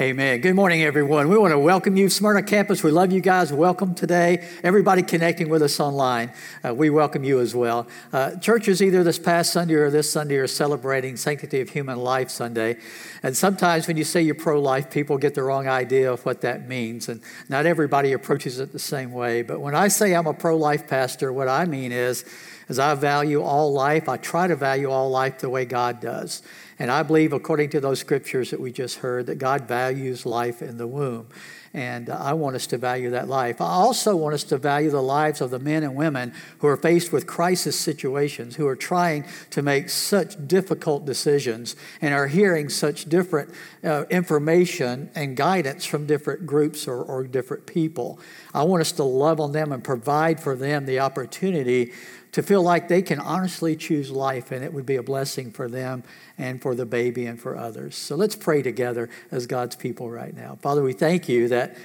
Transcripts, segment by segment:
Amen. Good morning, everyone. We want to welcome you, Smyrna campus. We love you guys. Welcome today. Everybody connecting with us online, uh, we welcome you as well. Uh, churches, either this past Sunday or this Sunday, are celebrating Sanctity of Human Life Sunday. And sometimes when you say you're pro life, people get the wrong idea of what that means. And not everybody approaches it the same way. But when I say I'm a pro life pastor, what I mean is, as I value all life, I try to value all life the way God does. And I believe, according to those scriptures that we just heard, that God values life in the womb. And I want us to value that life. I also want us to value the lives of the men and women who are faced with crisis situations, who are trying to make such difficult decisions and are hearing such different uh, information and guidance from different groups or, or different people. I want us to love on them and provide for them the opportunity to feel like they can honestly choose life and it would be a blessing for them and for the baby and for others. So let's pray together as God's people right now. Father, we thank you that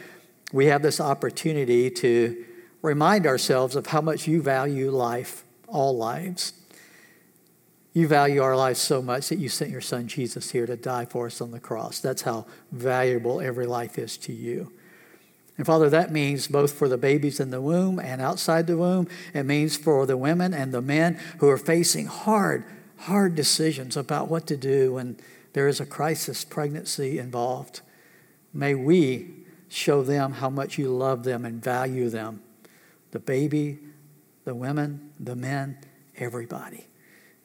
we have this opportunity to remind ourselves of how much you value life, all lives. You value our lives so much that you sent your son Jesus here to die for us on the cross. That's how valuable every life is to you. And Father, that means both for the babies in the womb and outside the womb. It means for the women and the men who are facing hard, hard decisions about what to do when there is a crisis pregnancy involved. May we show them how much you love them and value them the baby, the women, the men, everybody.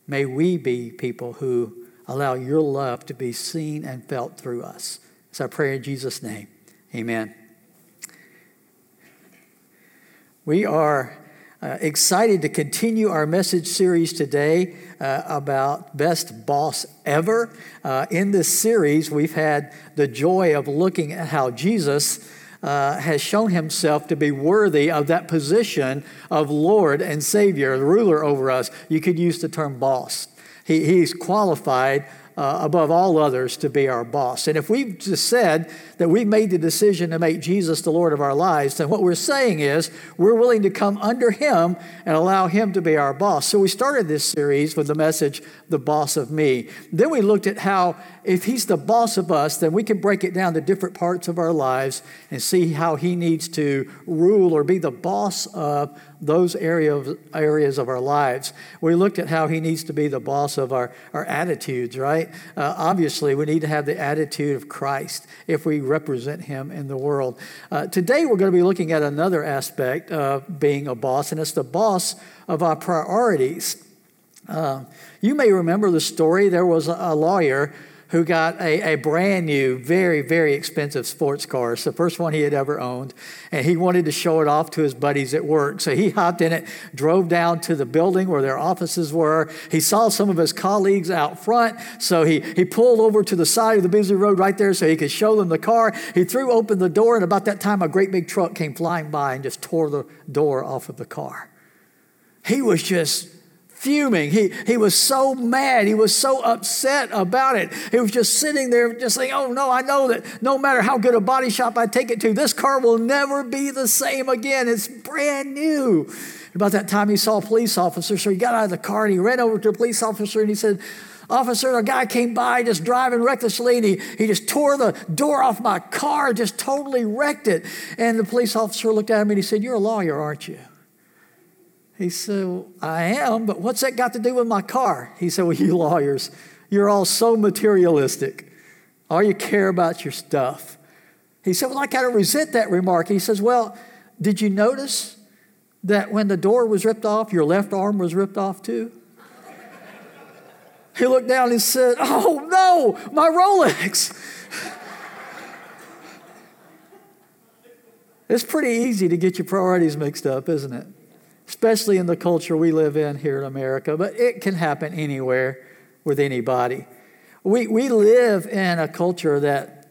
May we be people who allow your love to be seen and felt through us. As I pray in Jesus' name, amen. We are uh, excited to continue our message series today uh, about Best Boss Ever. Uh, in this series, we've had the joy of looking at how Jesus. Uh, has shown himself to be worthy of that position of Lord and Savior, ruler over us. You could use the term boss. He, he's qualified uh, above all others to be our boss. And if we've just said that we've made the decision to make Jesus the Lord of our lives, then what we're saying is we're willing to come under Him and allow Him to be our boss. So we started this series with the message, The Boss of Me. Then we looked at how if He's the boss of us, then we can break it down to different parts of our lives and see how He needs to rule or be the boss of those area of, areas of our lives. We looked at how he needs to be the boss of our, our attitudes, right? Uh, obviously, we need to have the attitude of Christ if we represent him in the world. Uh, today, we're going to be looking at another aspect of being a boss, and it's the boss of our priorities. Uh, you may remember the story. There was a lawyer who got a, a brand new, very, very expensive sports car. It's the first one he had ever owned. And he wanted to show it off to his buddies at work. So he hopped in it, drove down to the building where their offices were. He saw some of his colleagues out front. So he, he pulled over to the side of the busy road right there so he could show them the car. He threw open the door, and about that time, a great big truck came flying by and just tore the door off of the car. He was just fuming. He, he was so mad. He was so upset about it. He was just sitting there, just saying, Oh, no, I know that no matter how good a body shop I take it to, this car will never be the same again. It's brand new. About that time, he saw a police officer, so he got out of the car and he ran over to a police officer and he said, Officer, a guy came by just driving recklessly and he, he just tore the door off my car, just totally wrecked it. And the police officer looked at him and he said, You're a lawyer, aren't you? He said, well, I am, but what's that got to do with my car? He said, Well, you lawyers, you're all so materialistic. All you care about your stuff. He said, Well, I kind of resent that remark. He says, Well, did you notice that when the door was ripped off, your left arm was ripped off too? he looked down and said, Oh no, my Rolex. it's pretty easy to get your priorities mixed up, isn't it? Especially in the culture we live in here in America, but it can happen anywhere with anybody. We, we live in a culture that,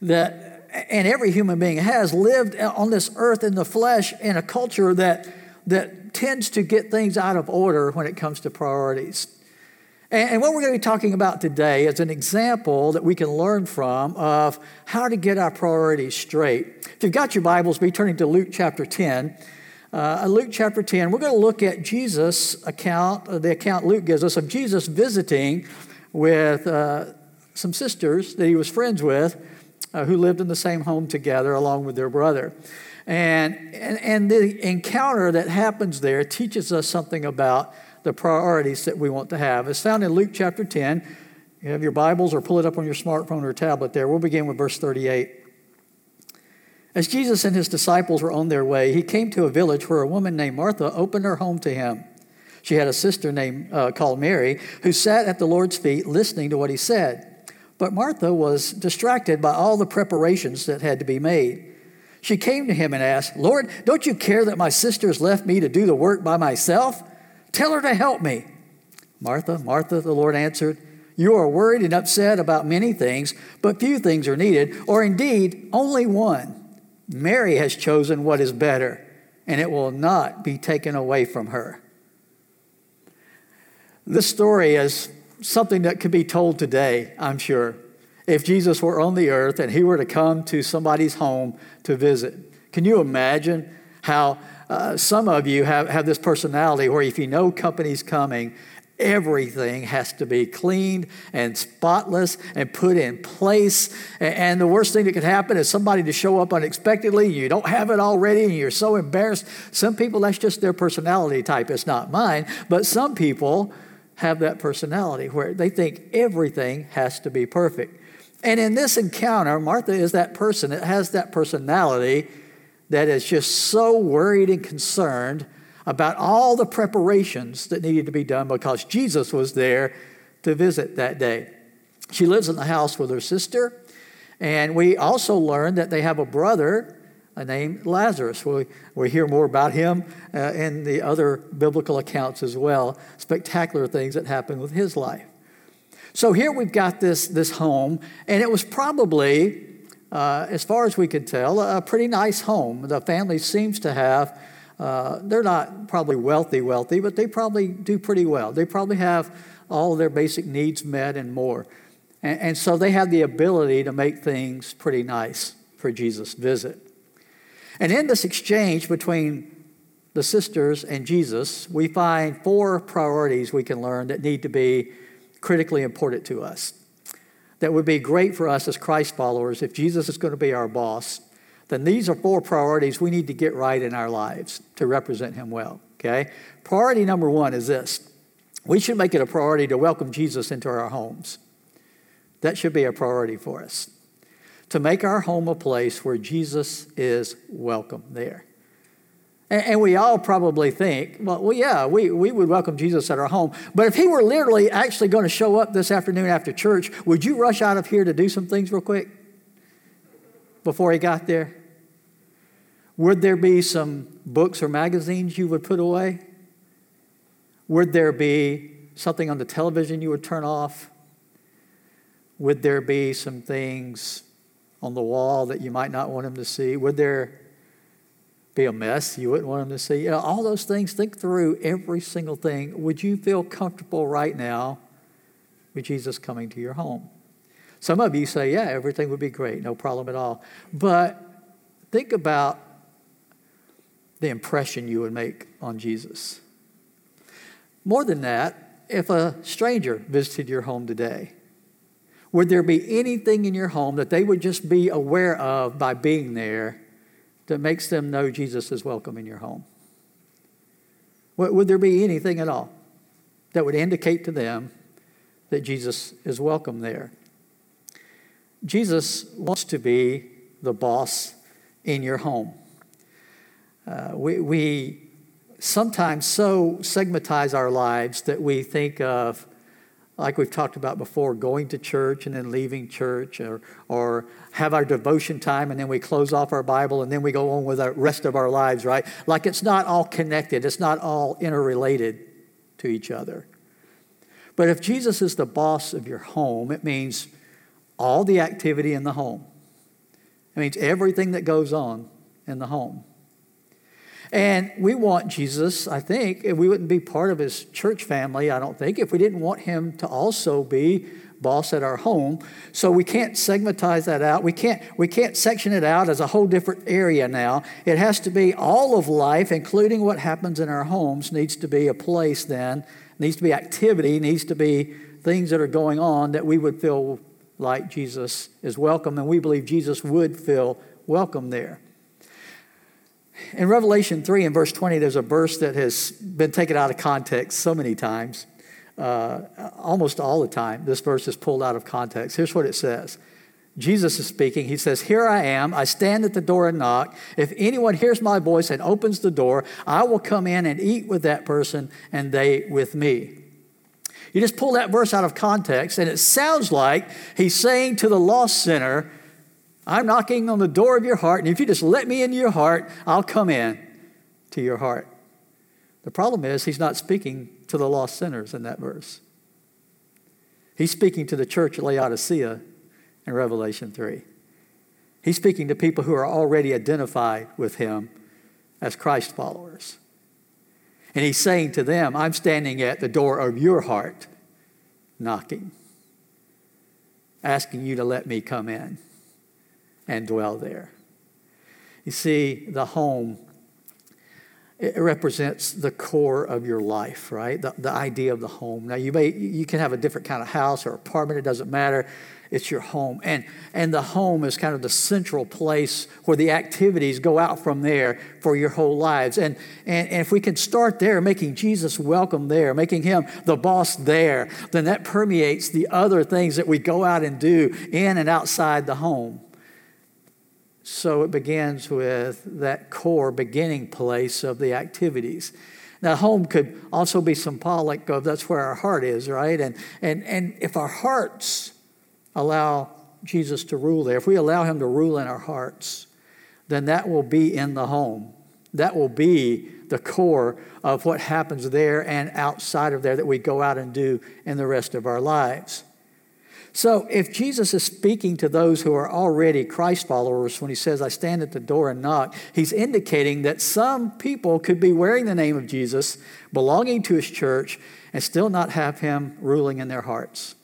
that, and every human being has lived on this earth in the flesh in a culture that, that tends to get things out of order when it comes to priorities. And, and what we're going to be talking about today is an example that we can learn from of how to get our priorities straight. If you've got your Bibles, be turning to Luke chapter 10. Uh, Luke chapter 10, we're going to look at Jesus' account, uh, the account Luke gives us of Jesus visiting with uh, some sisters that he was friends with uh, who lived in the same home together along with their brother. And, and, and the encounter that happens there teaches us something about the priorities that we want to have. It's found in Luke chapter 10. You have your Bibles or pull it up on your smartphone or tablet there. We'll begin with verse 38. As Jesus and his disciples were on their way, he came to a village where a woman named Martha opened her home to him. She had a sister named uh, called Mary who sat at the Lord's feet listening to what he said. But Martha was distracted by all the preparations that had to be made. She came to him and asked, Lord, don't you care that my sister has left me to do the work by myself? Tell her to help me. Martha, Martha, the Lord answered, You are worried and upset about many things, but few things are needed, or indeed only one. Mary has chosen what is better, and it will not be taken away from her. This story is something that could be told today, I'm sure, if Jesus were on the earth and he were to come to somebody's home to visit. Can you imagine how uh, some of you have, have this personality where if you know company's coming, Everything has to be cleaned and spotless and put in place. And the worst thing that could happen is somebody to show up unexpectedly. You don't have it already and you're so embarrassed. Some people, that's just their personality type. It's not mine. But some people have that personality where they think everything has to be perfect. And in this encounter, Martha is that person that has that personality that is just so worried and concerned about all the preparations that needed to be done because Jesus was there to visit that day. She lives in the house with her sister, and we also learned that they have a brother named Lazarus. We, we hear more about him uh, in the other biblical accounts as well, spectacular things that happened with his life. So here we've got this, this home, and it was probably, uh, as far as we can tell, a pretty nice home. The family seems to have uh, they're not probably wealthy, wealthy, but they probably do pretty well. They probably have all their basic needs met and more. And, and so they have the ability to make things pretty nice for Jesus' visit. And in this exchange between the sisters and Jesus, we find four priorities we can learn that need to be critically important to us. That would be great for us as Christ followers if Jesus is going to be our boss then these are four priorities we need to get right in our lives to represent Him well. Okay? Priority number one is this we should make it a priority to welcome Jesus into our homes. That should be a priority for us. To make our home a place where Jesus is welcome there. And, we all probably think, well, well, yeah, we, we would welcome Jesus at our home. But if he were literally actually going to show up this afternoon after church, would you rush out of here to do some things real quick before he got there? Would there be some books or magazines you would put away? Would there be something on the television you would turn off? Would there be some things on the wall that you might not want him to see? Would there be a mess you wouldn't want him to see? You know, all those things, think through every single thing. Would you feel comfortable right now with Jesus coming to your home? Some of you say, yeah, everything would be great, no problem at all. But think about the impression you would make on Jesus. More than that, if a stranger visited your home today, would there be anything in your home that they would just be aware of by being there that makes them know Jesus is welcome in your home? Would there be anything at all that would indicate to them that Jesus is welcome there? Jesus wants to be the boss in your home. Uh, we, we sometimes so segmentize our lives that we think of, like we've talked about before, going to church and then leaving church, or, or have our devotion time and then we close off our Bible and then we go on with the rest of our lives, right? Like it's not all connected, it's not all interrelated to each other. But if Jesus is the boss of your home, it means all the activity in the home. It means everything that goes on in the home. And we want Jesus, I think, and we wouldn't be part of his church family, I don't think, if we didn't want him to also be boss at our home. So we can't segmentize that out. We can't, we can't section it out as a whole different area now. It has to be all of life, including what happens in our homes, needs to be a place then, needs to be activity, needs to be things that are going on that we would feel like Jesus is welcome, and we believe Jesus would feel welcome there. In Revelation 3 and verse 20, there's a verse that has been taken out of context so many times. Uh, almost all the time, this verse is pulled out of context. Here's what it says Jesus is speaking. He says, Here I am. I stand at the door and knock. If anyone hears my voice and opens the door, I will come in and eat with that person and they with me. You just pull that verse out of context, and it sounds like he's saying to the lost sinner, I'm knocking on the door of your heart, and if you just let me into your heart, I'll come in to your heart. The problem is, he's not speaking to the lost sinners in that verse. He's speaking to the church at Laodicea in Revelation 3. He's speaking to people who are already identified with him as Christ followers. And he's saying to them, I'm standing at the door of your heart, knocking, asking you to let me come in and dwell there. You see, the home, it represents the core of your life, right? The, the idea of the home. Now, you, may, you can have a different kind of house or apartment, it doesn't matter it's your home. And, and the home is kind of the central place where the activities go out from there for your whole lives. And, and, and if we can start there, making Jesus welcome there, making him the boss there, then that permeates the other things that we go out and do in and outside the home. So it begins with that core beginning place of the activities. Now, home could also be symbolic of that's where our heart is, right? And, and, and if our hearts allow Jesus to rule there, if we allow Him to rule in our hearts, then that will be in the home. That will be the core of what happens there and outside of there that we go out and do in the rest of our lives. So, if Jesus is speaking to those who are already Christ followers when he says, I stand at the door and knock, he's indicating that some people could be wearing the name of Jesus, belonging to his church, and still not have him ruling in their hearts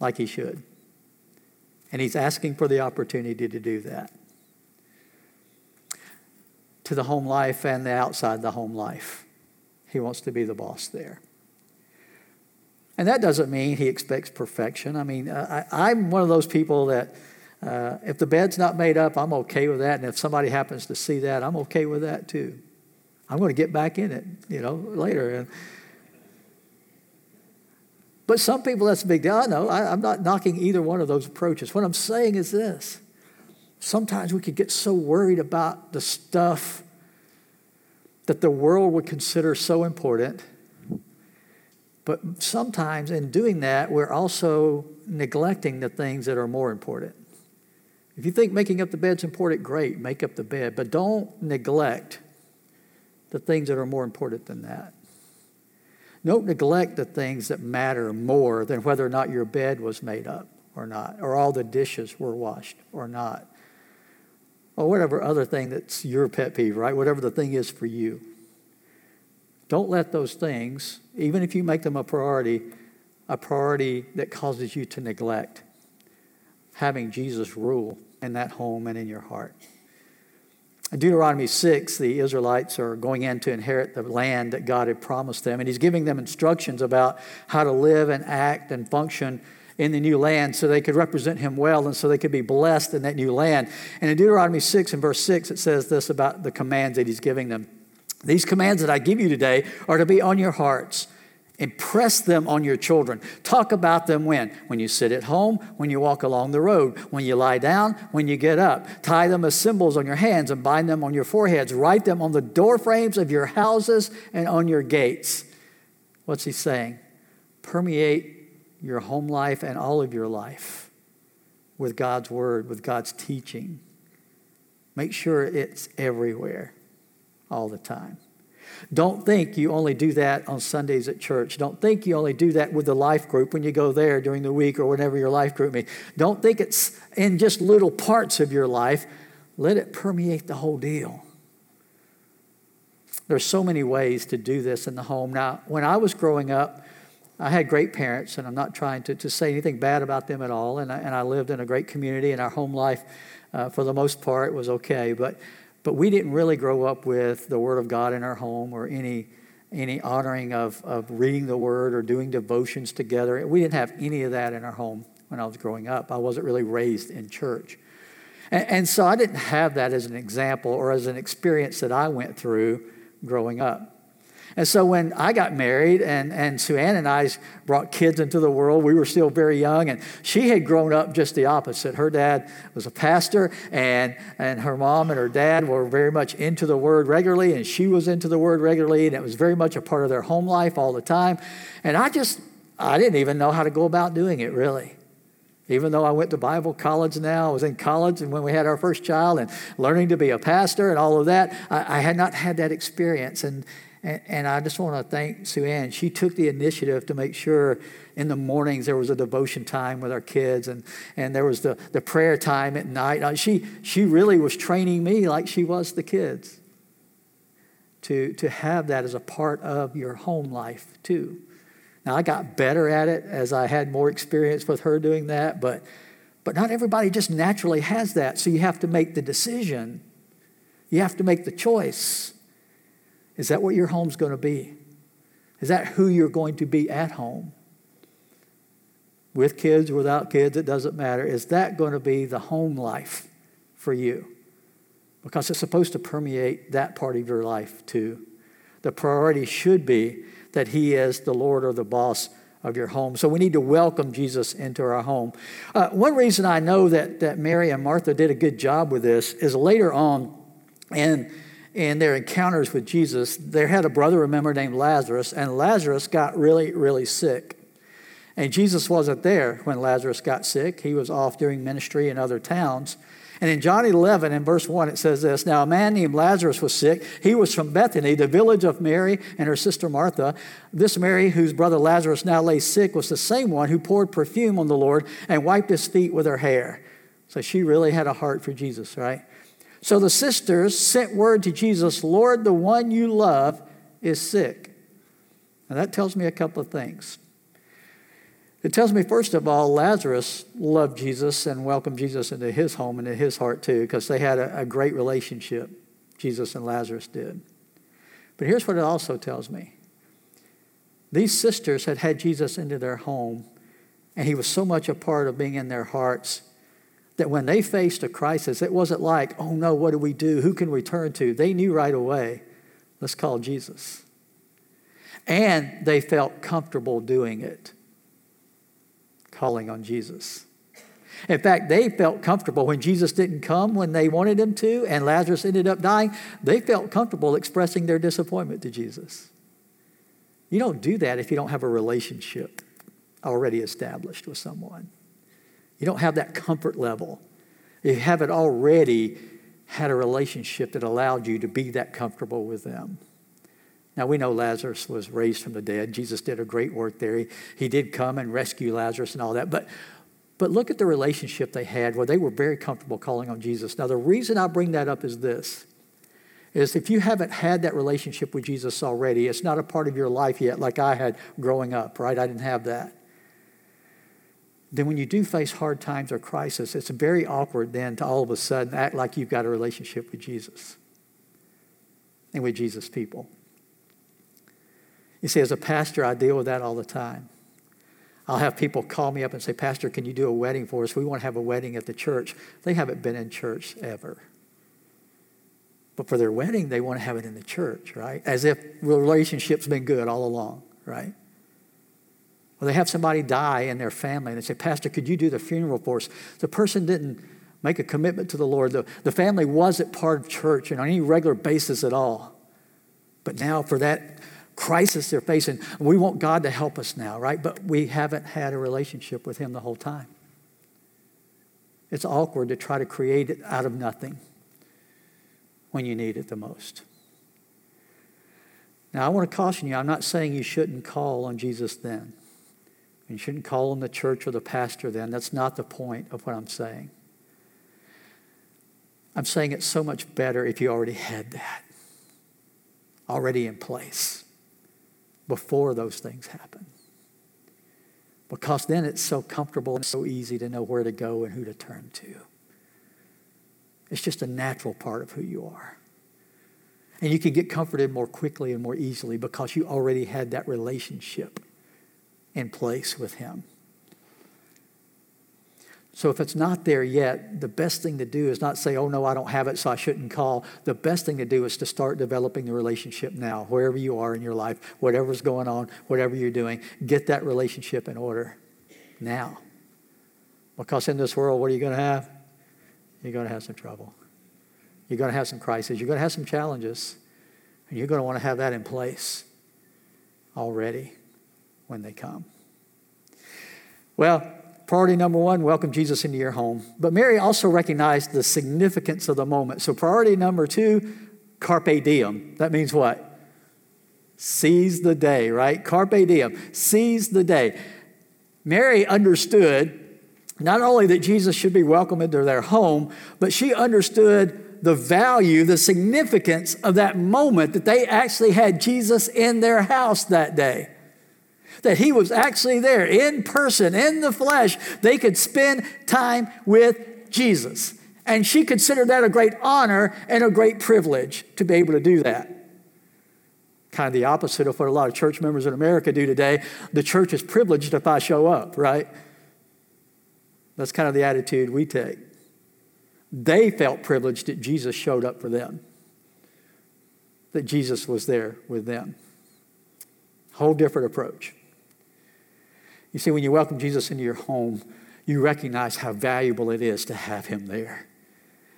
like he should. And he's asking for the opportunity to do that. To the home life and the outside the home life. He wants to be the boss there. And that doesn't mean he expects perfection. I mean, I, am one of those people that uh, if the bed's not made up, I'm okay with that. And if somebody happens to see that, I'm okay with that too. I'm going to get back in it, you know, later. And, but some people, that's a big deal. I know. I, I'm not knocking either one of those approaches. What I'm saying is this sometimes we could get so worried about the stuff that the world would consider so important. But sometimes in doing that, we're also neglecting the things that are more important. If you think making up the bed's important, great, make up the bed. But don't neglect the things that are more important than that. Don't neglect the things that matter more than whether or not your bed was made up or not, or all the dishes were washed or not, or whatever other thing that's your pet peeve, right? Whatever the thing is for you. Don't let those things, even if you make them a priority, a priority that causes you to neglect having Jesus rule in that home and in your heart. In Deuteronomy 6, the Israelites are going in to inherit the land that God had promised them, and He's giving them instructions about how to live and act and function in the new land so they could represent Him well and so they could be blessed in that new land. And in Deuteronomy 6 and verse 6, it says this about the commands that He's giving them. These commands that I give you today are to be on your hearts. Impress them on your children. Talk about them when? When you sit at home, when you walk along the road, when you lie down, when you get up. Tie them as symbols on your hands and bind them on your foreheads. Write them on the door frames of your houses and on your gates. What's he saying? Permeate your home life and all of your life with God's word, with God's teaching. Make sure it's everywhere all the time. Don't think you only do that on Sundays at church. Don't think you only do that with the life group when you go there during the week or whenever your life group meets. Don't think it's in just little parts of your life. Let it permeate the whole deal. There's so many ways to do this in the home. Now, when I was growing up, I had great parents, and I'm not trying to, to say anything bad about them at all. And I, and I lived in a great community, and our home life, uh, for the most part, was okay. But but we didn't really grow up with the Word of God in our home or any, any honoring of, of reading the word or doing devotions together. We didn't have any of that in our home when I was growing up. I wasn't really raised in church. And, and so I didn't have that as an example or as an experience that I went through growing up. And so when I got married and, and Sue Ann and I brought kids into the world, we were still very young, and she had grown up just the opposite. Her dad was a pastor, and, and her mom and her dad were very much into the word regularly, and she was into the word regularly, and it was very much a part of their home life all the time. And I just, I didn't even know how to go about doing it, really. Even though I went to Bible college now, I was in college and when we had our first child and learning to be a pastor and all of that, I, I had not had that experience. And, and, and I just want to thank Sue Ann. She took the initiative to make sure in the mornings there was a devotion time with our kids and, and there was the, the prayer time at night. Uh, she, she really was training me like she was the kids to, to have that as a part of your home life too. Now, I got better at it as I had more experience with her doing that, but, but not everybody just naturally has that. So you have to make the decision, you have to make the choice. Is that what your home's going to be? Is that who you're going to be at home? With kids without kids, it doesn't matter. Is that going to be the home life for you? Because it's supposed to permeate that part of your life too. The priority should be that He is the Lord or the boss of your home. So we need to welcome Jesus into our home. Uh, one reason I know that, that Mary and Martha did a good job with this is later on in in their encounters with Jesus, they had a brother, remember, named Lazarus, and Lazarus got really, really sick. And Jesus wasn't there when Lazarus got sick. He was off doing ministry in other towns. And in John 11, in verse 1, it says this Now a man named Lazarus was sick. He was from Bethany, the village of Mary and her sister Martha. This Mary, whose brother Lazarus now lay sick, was the same one who poured perfume on the Lord and wiped his feet with her hair. So she really had a heart for Jesus, right? So the sisters sent word to Jesus, Lord, the one you love is sick. Now that tells me a couple of things. It tells me, first of all, Lazarus loved Jesus and welcomed Jesus into his home and into his heart too, because they had a, a great relationship, Jesus and Lazarus did. But here's what it also tells me these sisters had had Jesus into their home, and he was so much a part of being in their hearts that when they faced a crisis, it wasn't like, oh no, what do we do? Who can we turn to? They knew right away, let's call Jesus. And they felt comfortable doing it, calling on Jesus. In fact, they felt comfortable when Jesus didn't come when they wanted him to, and Lazarus ended up dying. They felt comfortable expressing their disappointment to Jesus. You don't do that if you don't have a relationship already established with someone. You don't have that comfort level. You haven't already had a relationship that allowed you to be that comfortable with them. Now, we know Lazarus was raised from the dead. Jesus did a great work there. He, he did come and rescue Lazarus and all that. But, but look at the relationship they had where they were very comfortable calling on Jesus. Now, the reason I bring that up is this is if you haven't had that relationship with Jesus already, it's not a part of your life yet, like I had growing up, right? I didn't have that then when you do face hard times or crisis, it's very awkward then to all of a sudden act like you've got a relationship with Jesus and with Jesus' people. You see, as a pastor, I deal with that all the time. I'll have people call me up and say, Pastor, can you do a wedding for us? We want to have a wedding at the church. They haven't been in church ever. But for their wedding, they want to have it in the church, right? As if relationship's been good all along, right? They have somebody die in their family and they say, Pastor, could you do the funeral for us? The person didn't make a commitment to the Lord. The, the family wasn't part of church and on any regular basis at all. But now, for that crisis they're facing, we want God to help us now, right? But we haven't had a relationship with Him the whole time. It's awkward to try to create it out of nothing when you need it the most. Now, I want to caution you I'm not saying you shouldn't call on Jesus then. You shouldn't call on the church or the pastor then. That's not the point of what I'm saying. I'm saying it's so much better if you already had that already in place before those things happen. Because then it's so comfortable and so easy to know where to go and who to turn to. It's just a natural part of who you are. And you can get comforted more quickly and more easily because you already had that relationship in place with Him. So if it's not there yet, the best thing to do is not say, oh no, I don't have it, so I shouldn't call. The best thing to do is to start developing the relationship now, wherever you are in your life, whatever's going on, whatever you're doing. Get that relationship in order now. Because in this world, what are you going to have? You're going to have some trouble. You're going to have some crises. You're going to have some challenges. And you're going to want to have that in place already when they come. Well, priority number one, welcome Jesus into your home. But Mary also recognized the significance of the moment. So, priority number two, carpe diem. That means what? Seize the day, right? Carpe diem. Seize the day. Mary understood not only that Jesus should be welcomed into their home, but she understood the value, the significance of that moment that they actually had Jesus in their house that day. That he was actually there in person, in the flesh. They could spend time with Jesus. And she considered that a great honor and a great privilege to be able to do that. Kind of the opposite of what a lot of church members in America do today. The church is privileged if I show up, right? That's kind of the attitude we take. They felt privileged that Jesus showed up for them, that Jesus was there with them. Whole different approach. You see, when you welcome Jesus into your home, you recognize how valuable it is to have him there,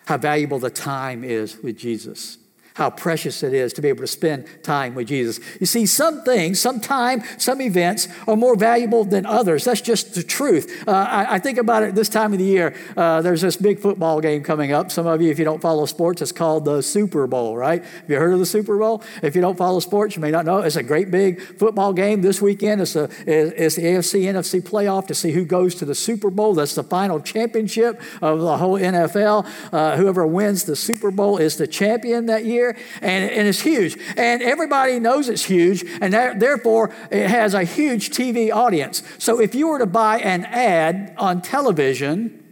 how valuable the time is with Jesus how precious it is to be able to spend time with Jesus. You see, some things, some time, some events are more valuable than others. That's just the truth. Uh, I, I, think about it this time of the year. Uh, there's this big football game coming up. Some of you, if you don't follow sports, it's called the Super Bowl, right? Have you heard of the Super Bowl? If you don't follow sports, you may not know. It's a great big football game this weekend. It's, a, it's the AFC NFC playoff to see who goes to the Super Bowl. That's the final championship of the whole NFL. Uh, whoever wins the Super Bowl is the champion that year year, and, and it's huge. And everybody knows it's huge, and that, therefore it has a huge TV audience. So if you were to buy an ad on television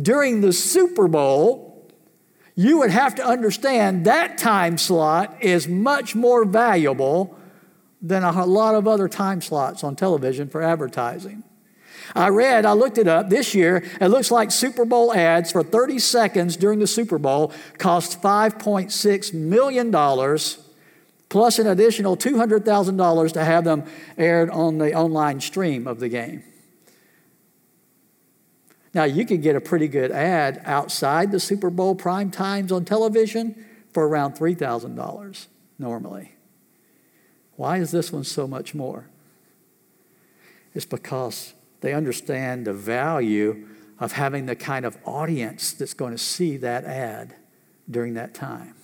during the Super Bowl, you would have to understand that time slot is much more valuable than a lot of other time slots on television for advertising. I read, I looked it up this year, it looks like Super Bowl ads for 30 seconds during the Super Bowl cost $5.6 million plus an additional $200,000 to have them aired on the online stream of the game. Now, you could get a pretty good ad outside the Super Bowl prime times on television for around $3,000 normally. Why is this one so much more? It's because they understand the value of having the kind of audience that's going to see that ad during that time.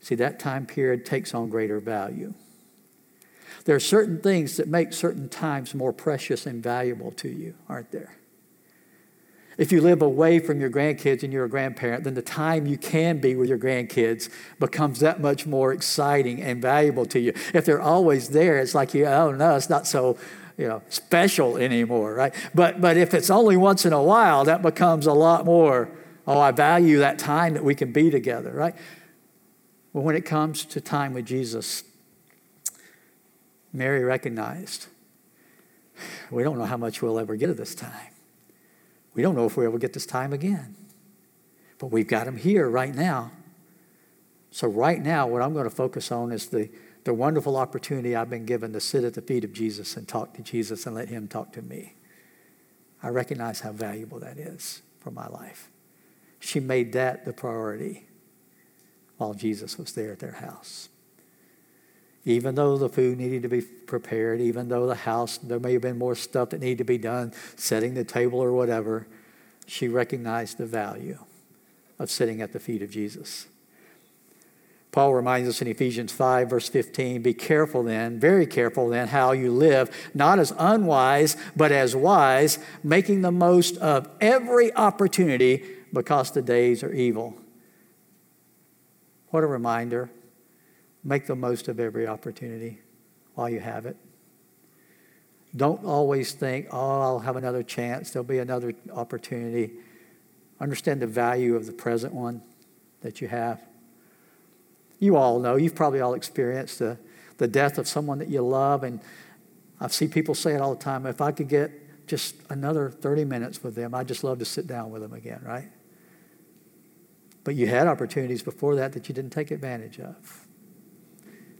See, that time period takes on greater value. There are certain things that make certain times more precious and valuable to you, aren't there? If you live away from your grandkids and you're a grandparent, then the time you can be with your grandkids becomes that much more exciting and valuable to you. If they're always there, it's like you, oh no, it's not so you know, special anymore, right? But, but if it's only once in a while, that becomes a lot more, oh, I value that time that we can be together, right? Well, when it comes to time with Jesus, Mary recognized we don't know how much we'll ever get of this time. We don't know if we'll ever get this time again. But we've got him here right now. So, right now, what I'm going to focus on is the the wonderful opportunity I've been given to sit at the feet of Jesus and talk to Jesus and let him talk to me. I recognize how valuable that is for my life. She made that the priority while Jesus was there at their house. Even though the food needed to be prepared, even though the house, there may have been more stuff that needed to be done, setting the table or whatever, she recognized the value of sitting at the feet of Jesus. Paul reminds us in Ephesians 5, verse 15 be careful then, very careful then, how you live, not as unwise, but as wise, making the most of every opportunity because the days are evil. What a reminder. Make the most of every opportunity while you have it. Don't always think, oh, I'll have another chance, there'll be another opportunity. Understand the value of the present one that you have. You all know, you've probably all experienced the, the death of someone that you love. And I see people say it all the time if I could get just another 30 minutes with them, I'd just love to sit down with them again, right? But you had opportunities before that that you didn't take advantage of.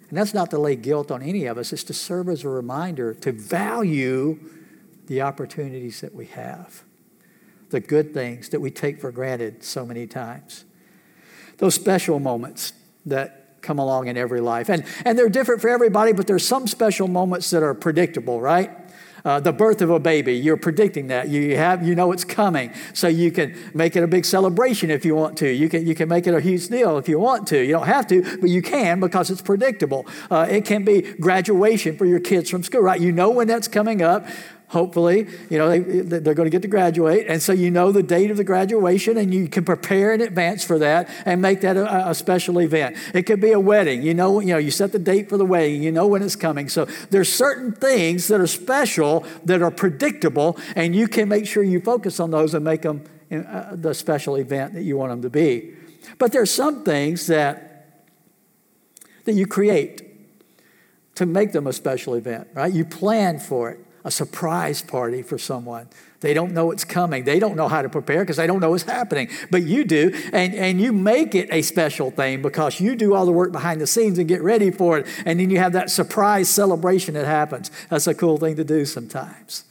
And that's not to lay guilt on any of us, it's to serve as a reminder to value the opportunities that we have, the good things that we take for granted so many times. Those special moments that come along in every life. And, and they're different for everybody, but there's some special moments that are predictable, right? Uh, the birth of a baby, you're predicting that. You have, you know it's coming, so you can make it a big celebration if you want to. You can, you can make it a huge deal if you want to. You don't have to, but you can because it's predictable. Uh, it can be graduation for your kids from school, right? You know when that's coming up hopefully. You know, they, they're going to get to graduate. And so you know the date of the graduation and you can prepare in advance for that and make that a, a, special event. It could be a wedding. You know, you know, you set the date for the wedding. You know when it's coming. So there's certain things that are special that are predictable and you can make sure you focus on those and make them uh, the special event that you want them to be. But there's some things that that you create to make them a special event, right? You plan for it a surprise party for someone. They don't know it's coming. They don't know how to prepare because they don't know what's happening. But you do, and, and you make it a special thing because you do all the work behind the scenes and get ready for it. And then you have that surprise celebration that happens. That's a cool thing to do sometimes.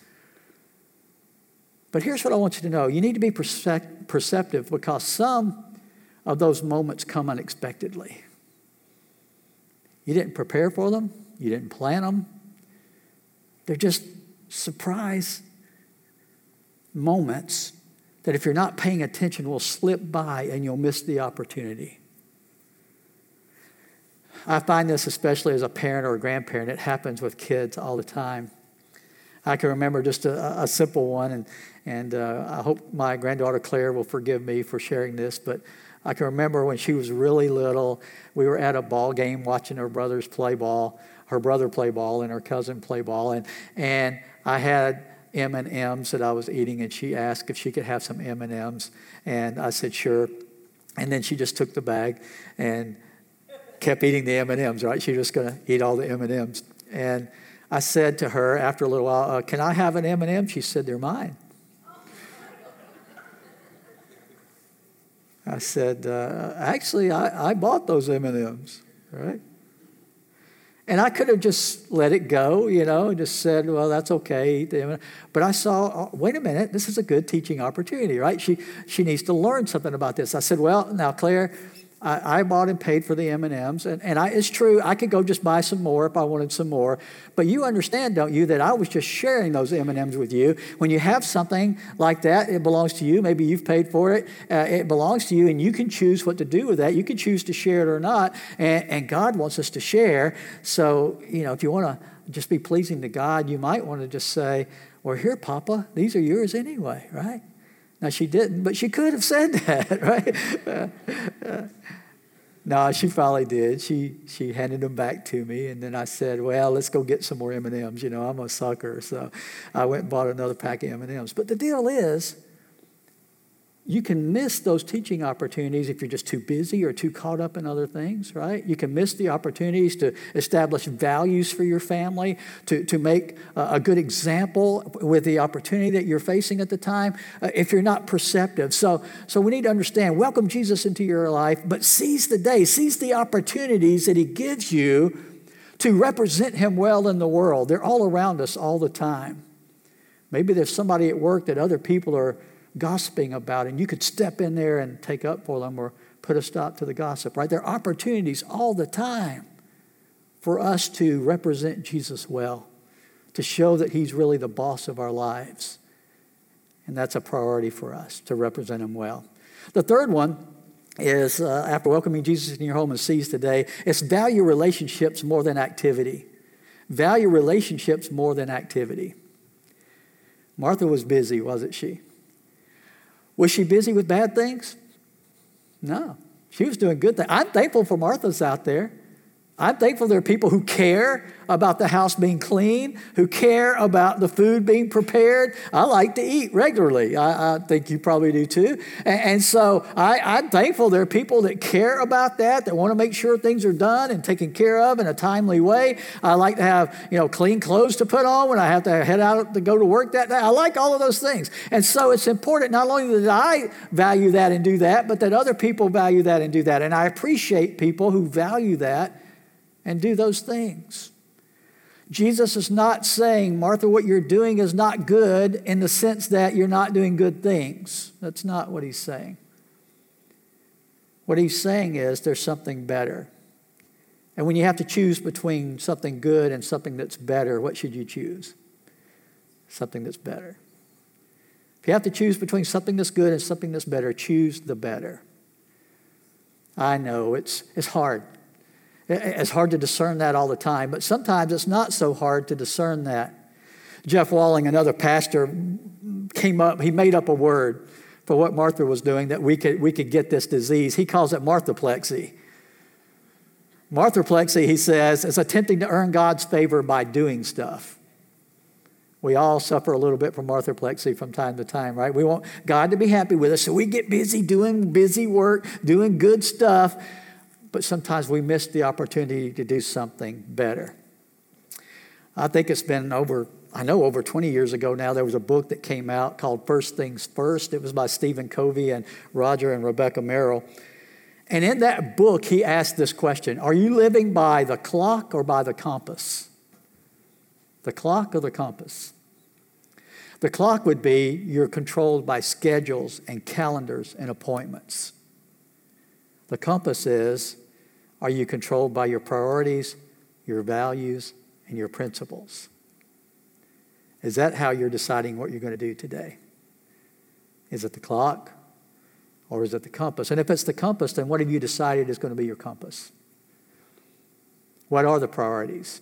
But here's what I want you to know you need to be perceptive because some of those moments come unexpectedly. You didn't prepare for them, you didn't plan them, they're just surprise moments that if you're not paying attention will slip by and you'll miss the opportunity. I find this especially as a parent or a grandparent. It happens with kids all the time. I can remember just a, a simple one, and, and uh, I hope my granddaughter Claire will forgive me for sharing this, but I can remember when she was really little, we were at a ball game watching her brothers play ball, her brother play ball and her cousin play ball, and, and I had M&Ms that I was eating, and she asked if she could have some M&Ms, and I said sure. And then she just took the bag and kept eating the M&Ms. Right? She was just going to eat all the M&Ms. And I said to her after a little while, uh, "Can I have an M&M?" She said, "They're mine." I said, uh, "Actually, I, I bought those M&Ms." Right? And I could have just let it go, you know, and just said, well, that's okay. But I saw, oh, wait a minute, this is a good teaching opportunity, right? She, she needs to learn something about this. I said, well, now, Claire, I, I bought and paid for the M&Ms, and, and I, it's true, I could go just buy some more if I wanted some more. But you understand, don't you, that I was just sharing those M&Ms with you. When you have something like that, it belongs to you. Maybe you've paid for it. Uh, it belongs to you, and you can choose what to do with that. You can choose to share it or not, and, and God wants us to share. So, you know, if you want to just be pleasing to God, you might want to just say, well, here, Papa, these are yours anyway, right? Now, she didn't, but she could have said that, right? No, she finally did. She she handed them back to me, and then I said, "Well, let's go get some more M and M's." You know, I'm a sucker, so I went and bought another pack of M and M's. But the deal is, you can miss those teaching opportunities if you're just too busy or too caught up in other things, right? You can miss the opportunities to establish values for your family, to, to make a good example with the opportunity that you're facing at the time uh, if you're not perceptive. So, so we need to understand welcome Jesus into your life, but seize the day, seize the opportunities that He gives you to represent Him well in the world. They're all around us all the time. Maybe there's somebody at work that other people are gossiping about, and you could step in there and take up for them or put a stop to the gossip, right? There are opportunities all the time for us to represent Jesus well, to show that He's really the boss of our lives. And that's a priority for us to represent Him well. The third one is uh, after welcoming Jesus in your home and sees today, it's value relationships more than activity. Value relationships more than activity. Martha was busy, wasn't she? Was she busy with bad things? No. She was doing good things. I'm thankful for Martha's out there. I'm thankful there are people who care about the house being clean, who care about the food being prepared. I like to eat regularly. I, I think you probably do too. And, and so I, am thankful there are people that care about that, that want to make sure things are done and taken care of in a timely way. I like to have, you know, clean clothes to put on when I have to head out to go to work that day. I like all of those things. And so it's important not only that I value that and do that, but that other people value that and do that. And I appreciate people who value that and do those things. Jesus is not saying, Martha, what you're doing is not good in the sense that you're not doing good things. That's not what he's saying. What he's saying is there's something better. And when you have to choose between something good and something that's better, what should you choose? Something that's better. If you have to choose between something that's good and something that's better, choose the better. I know it's, it's hard. It's hard to discern that all the time, but sometimes it's not so hard to discern that. Jeff Walling, another pastor, came up, he made up a word for what Martha was doing that we could, we could get this disease. He calls it Marthaplexy. Marthaplexy, he says, is attempting to earn God's favor by doing stuff. We all suffer a little bit from Marthaplexy from time to time, right? We want God to be happy with us, so we get busy doing busy work, doing good stuff, but sometimes we miss the opportunity to do something better. I think it's been over, I know over 20 years ago now, there was a book that came out called First Things First. It was by Stephen Covey and Roger and Rebecca Merrill. And in that book, he asked this question Are you living by the clock or by the compass? The clock or the compass? The clock would be you're controlled by schedules and calendars and appointments. The compass is are you controlled by your priorities, your values, and your principles? Is that how you're deciding what you're going to do today? Is it the clock or is it the compass? And if it's the compass, then what have you decided is going to be your compass? What are the priorities?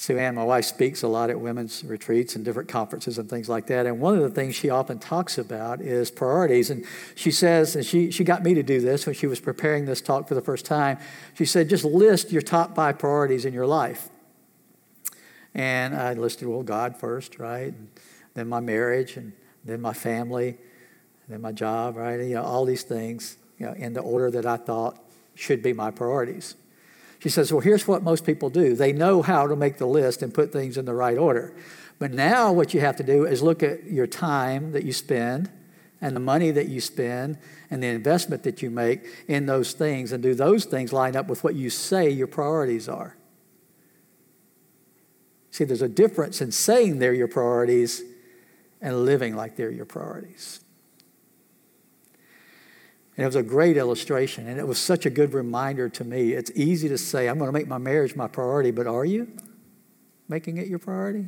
Sue Ann, my wife, speaks a lot at women's retreats and different conferences and things like that. And one of the things she often talks about is priorities. And she says, and she, she got me to do this when she was preparing this talk for the first time. She said, just list your top five priorities in your life. And I listed, well, God first, right? And then my marriage, and then my family, then my job, right? And, you know, all these things you know, in the order that I thought should be my priorities. She says, Well, here's what most people do they know how to make the list and put things in the right order. But now what you have to do is look at your time that you spend and the money that you spend and the investment that you make in those things and do those things line up with what you say your priorities are. See, there's a difference in saying they're your priorities and living like they're your priorities. And it was a great illustration, and it was such a good reminder to me. It's easy to say, I'm going to make my marriage my priority, but are you making it your priority?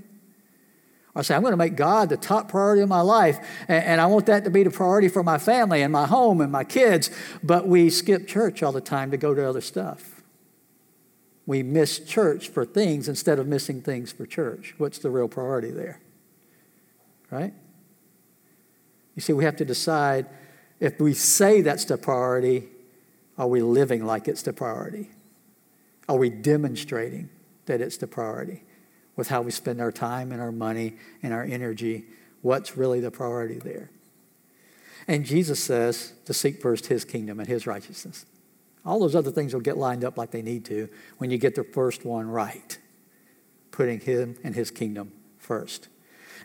I say, I'm going to make God the top priority of my life, and, and I want that to be the priority for my family and my home and my kids, but we skip church all the time to go to other stuff. We miss church for things instead of missing things for church. What's the real priority there? Right? You see, we have to decide if we say that's the priority, are we living like it's the priority? Are we demonstrating that it's the priority with how we spend our time and our money and our energy? What's really the priority there? And Jesus says to seek first his kingdom and his righteousness. All those other things will get lined up like they need to when you get the first one right, putting him and his kingdom first.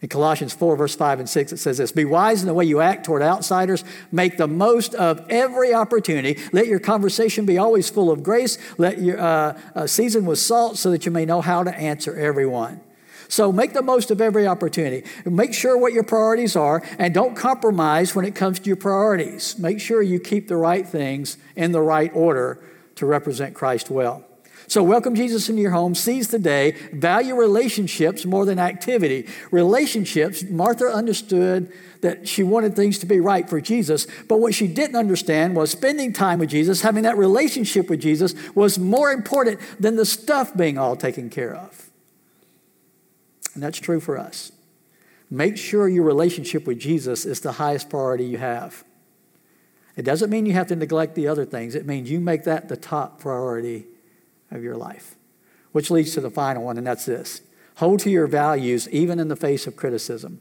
In Colossians 4, verse 5 and 6, it says this Be wise in the way you act toward outsiders. Make the most of every opportunity. Let your conversation be always full of grace. Let your uh, uh, season with salt so that you may know how to answer everyone. So make the most of every opportunity. Make sure what your priorities are and don't compromise when it comes to your priorities. Make sure you keep the right things in the right order to represent Christ well. So, welcome Jesus into your home, seize the day, value relationships more than activity. Relationships, Martha understood that she wanted things to be right for Jesus, but what she didn't understand was spending time with Jesus, having that relationship with Jesus, was more important than the stuff being all taken care of. And that's true for us. Make sure your relationship with Jesus is the highest priority you have. It doesn't mean you have to neglect the other things, it means you make that the top priority of your life. Which leads to the final one, and that's this hold to your values even in the face of criticism.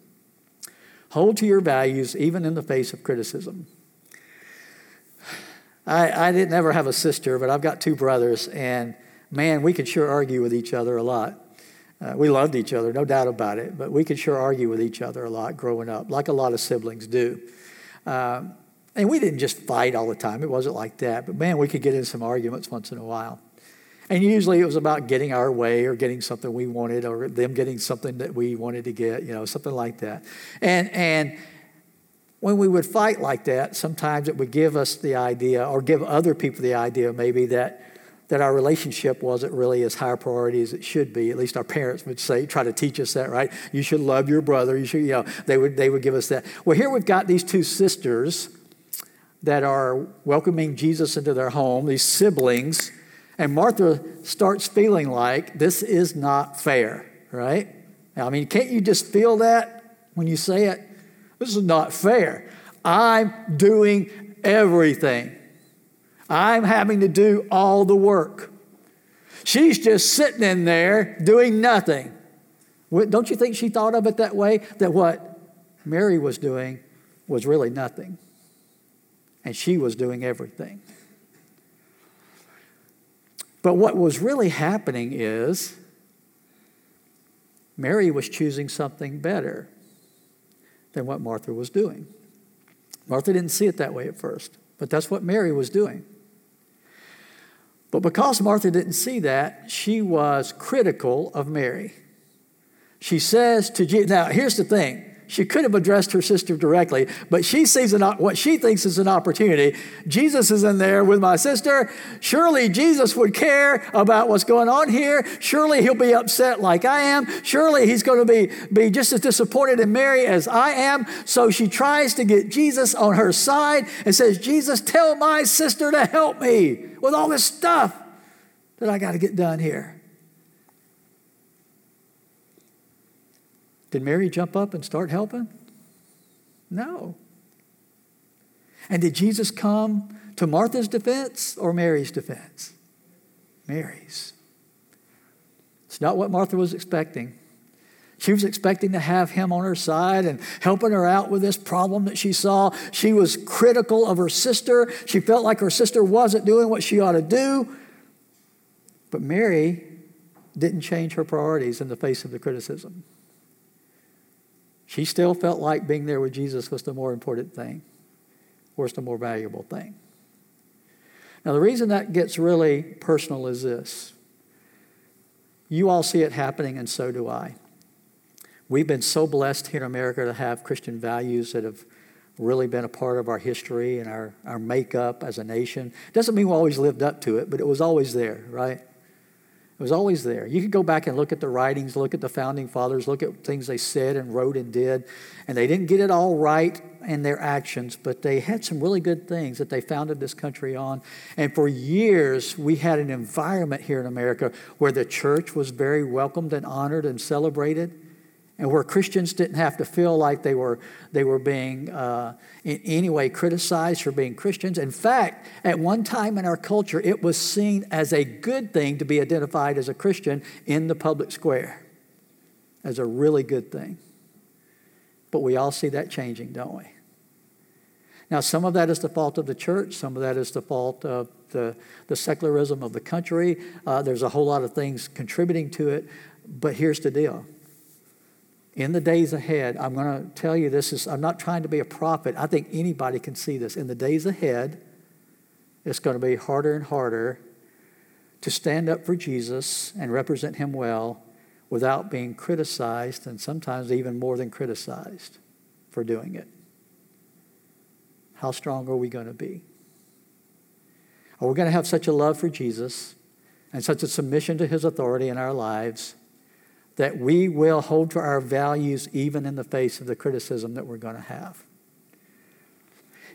Hold to your values even in the face of criticism. I, I didn't ever have a sister, but I've got two brothers, and man, we could sure argue with each other a lot. Uh, we loved each other, no doubt about it, but we could sure argue with each other a lot growing up, like a lot of siblings do. Um, and we didn't just fight all the time, it wasn't like that, but man, we could get in some arguments once in a while. And usually it was about getting our way or getting something we wanted or them getting something that we wanted to get, you know, something like that. And, and when we would fight like that, sometimes it would give us the idea or give other people the idea maybe that that our relationship wasn't really as high priority as it should be. At least our parents would say, try to teach us that, right? You should love your brother. You should, you know, they would, they would give us that. Well, here we've got these two sisters that are welcoming Jesus into their home, these siblings, and Martha starts feeling like this is not fair, right? I mean, can't you just feel that when you say it? This is not fair. I'm doing everything. I'm having to do all the work. She's just sitting in there doing nothing. Don't you think she thought of it that way? That what Mary was doing was really nothing. And she was doing everything. But what was really happening is Mary was choosing something better than what Martha was doing. Martha didn't see it that way at first, but that's what Mary was doing. But because Martha didn't see that, she was critical of Mary. She says to Jesus, now here's the thing. She could have addressed her sister directly, but she sees an, what she thinks is an opportunity. Jesus is in there with my sister. Surely Jesus would care about what's going on here. Surely he'll be upset like I am. Surely he's going to be, be just as disappointed in Mary as I am. So she tries to get Jesus on her side and says, Jesus, tell my sister to help me with all this stuff that I got to get done here. Did Mary jump up and start helping? No. And did Jesus come to Martha's defense or Mary's defense? Mary's. It's not what Martha was expecting. She was expecting to have him on her side and helping her out with this problem that she saw. She was critical of her sister. She felt like her sister wasn't doing what she ought to do. But Mary didn't change her priorities in the face of the criticism. She still felt like being there with Jesus was the more important thing, was the more valuable thing. Now, the reason that gets really personal is this you all see it happening, and so do I. We've been so blessed here in America to have Christian values that have really been a part of our history and our, our makeup as a nation. Doesn't mean we always lived up to it, but it was always there, right? It was always there. You could go back and look at the writings, look at the founding fathers, look at things they said and wrote and did. And they didn't get it all right in their actions, but they had some really good things that they founded this country on. And for years, we had an environment here in America where the church was very welcomed and honored and celebrated and where Christians didn't have to feel like they were, they were being uh, in any way criticized for being Christians. In fact, at one time in our culture, it was seen as a good thing to be identified as a Christian in the public square, as a really good thing. But we all see that changing, don't we? Now, some of that is the fault of the church, some of that is the fault of the, the secularism of the country. Uh, there's a whole lot of things contributing to it. But here's the deal in the days ahead, I'm going to tell you this is, I'm not trying to be a prophet. I think anybody can see this. In the days ahead, it's going to be harder and harder to stand up for Jesus and represent him well without being criticized and sometimes even more than criticized for doing it. How strong are we going to be? Are we going to have such a love for Jesus and such a submission to his authority in our lives? That we will hold to our values even in the face of the criticism that we're going to have.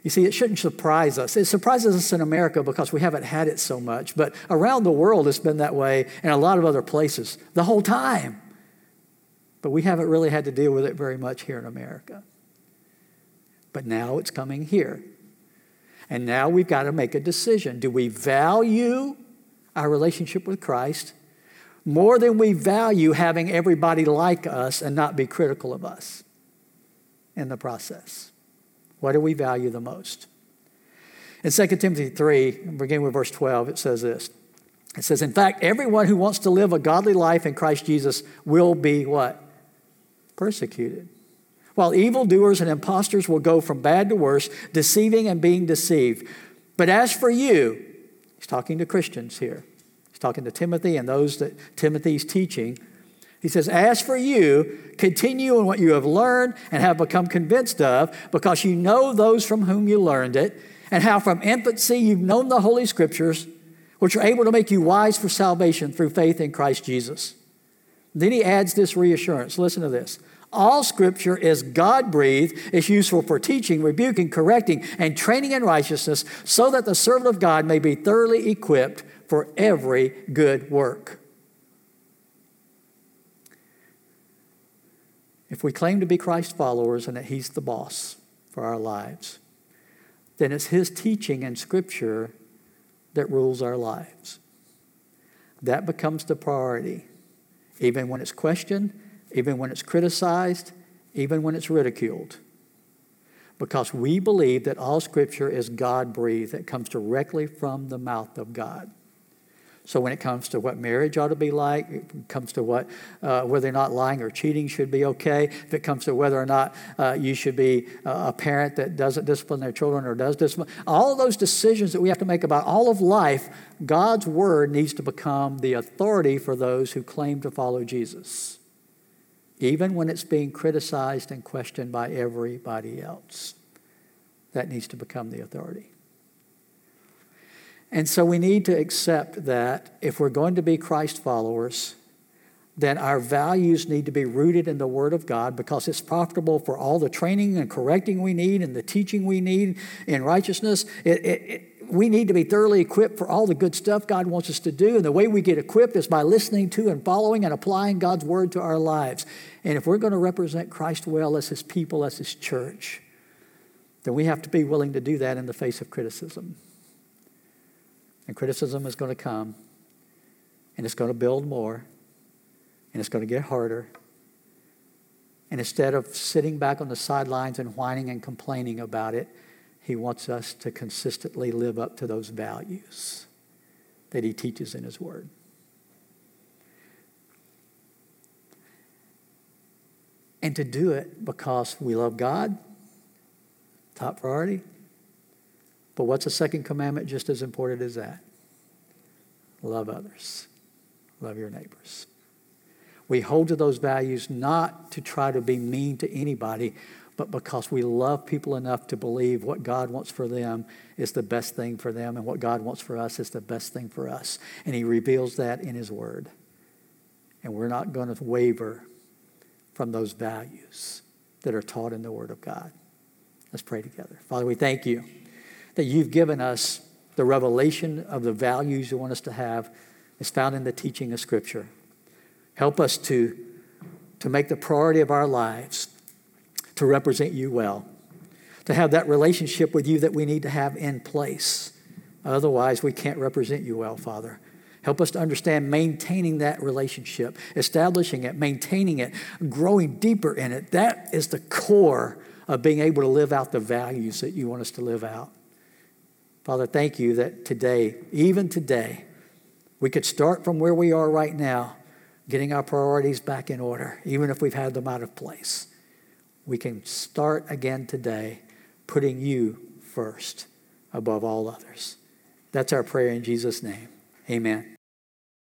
You see, it shouldn't surprise us. It surprises us in America because we haven't had it so much, but around the world it's been that way in a lot of other places the whole time. But we haven't really had to deal with it very much here in America. But now it's coming here. And now we've got to make a decision. Do we value our relationship with Christ, more than we value having everybody like us and not be critical of us in the process. What do we value the most? In 2 Timothy 3, beginning with verse 12, it says this. It says, In fact, everyone who wants to live a godly life in Christ Jesus will be what? Persecuted. While evildoers and impostors will go from bad to worse, deceiving and being deceived. But as for you, he's talking to Christians here. He's talking to Timothy and those that Timothy's teaching. He says, As for you, continue in what you have learned and have become convinced of, because you know those from whom you learned it, and how from infancy you've known the Holy Scriptures, which are able to make you wise for salvation through faith in Christ Jesus. Then he adds this reassurance. Listen to this. All scripture is God breathed, is useful for teaching, rebuking, correcting, and training in righteousness, so that the servant of God may be thoroughly equipped for every good work. If we claim to be Christ followers and that He's the boss for our lives, then it's His teaching and Scripture that rules our lives. That becomes the priority, even when it's questioned, even when it's criticized, even when it's ridiculed. Because we believe that all Scripture is God breathed, it comes directly from the mouth of God. So when it comes to what marriage ought to be like, it comes to what uh, whether or not lying or cheating should be okay, if it comes to whether or not uh, you should be uh, a parent that doesn't discipline their children or does discipline, all of those decisions that we have to make about all of life, God's word needs to become the authority for those who claim to follow Jesus, even when it's being criticized and questioned by everybody else. That needs to become the authority. And so we need to accept that if we're going to be Christ followers, then our values need to be rooted in the Word of God because it's profitable for all the training and correcting we need and the teaching we need in righteousness. It, it, it, we need to be thoroughly equipped for all the good stuff God wants us to do. And the way we get equipped is by listening to and following and applying God's Word to our lives. And if we're going to represent Christ well as His people, as His church, then we have to be willing to do that in the face of criticism. And criticism is going to come, and it's going to build more, and it's going to get harder. And instead of sitting back on the sidelines and whining and complaining about it, he wants us to consistently live up to those values that he teaches in his word. And to do it because we love God, top priority, but what's the second commandment just as important as that? Love others, love your neighbors. We hold to those values not to try to be mean to anybody, but because we love people enough to believe what God wants for them is the best thing for them, and what God wants for us is the best thing for us. And He reveals that in His Word. And we're not going to waver from those values that are taught in the Word of God. Let's pray together. Father, we thank you that you've given us the revelation of the values you want us to have is found in the teaching of Scripture. Help us to, to make the priority of our lives to represent you well, to have that relationship with you that we need to have in place. Otherwise, we can't represent you well, Father. Help us to understand maintaining that relationship, establishing it, maintaining it, growing deeper in it. That is the core of being able to live out the values that you want us to live out. Father, thank you that today, even today, we could start from where we are right now, getting our priorities back in order, even if we've had them out of place. We can start again today, putting you first above all others. That's our prayer in Jesus' name. Amen.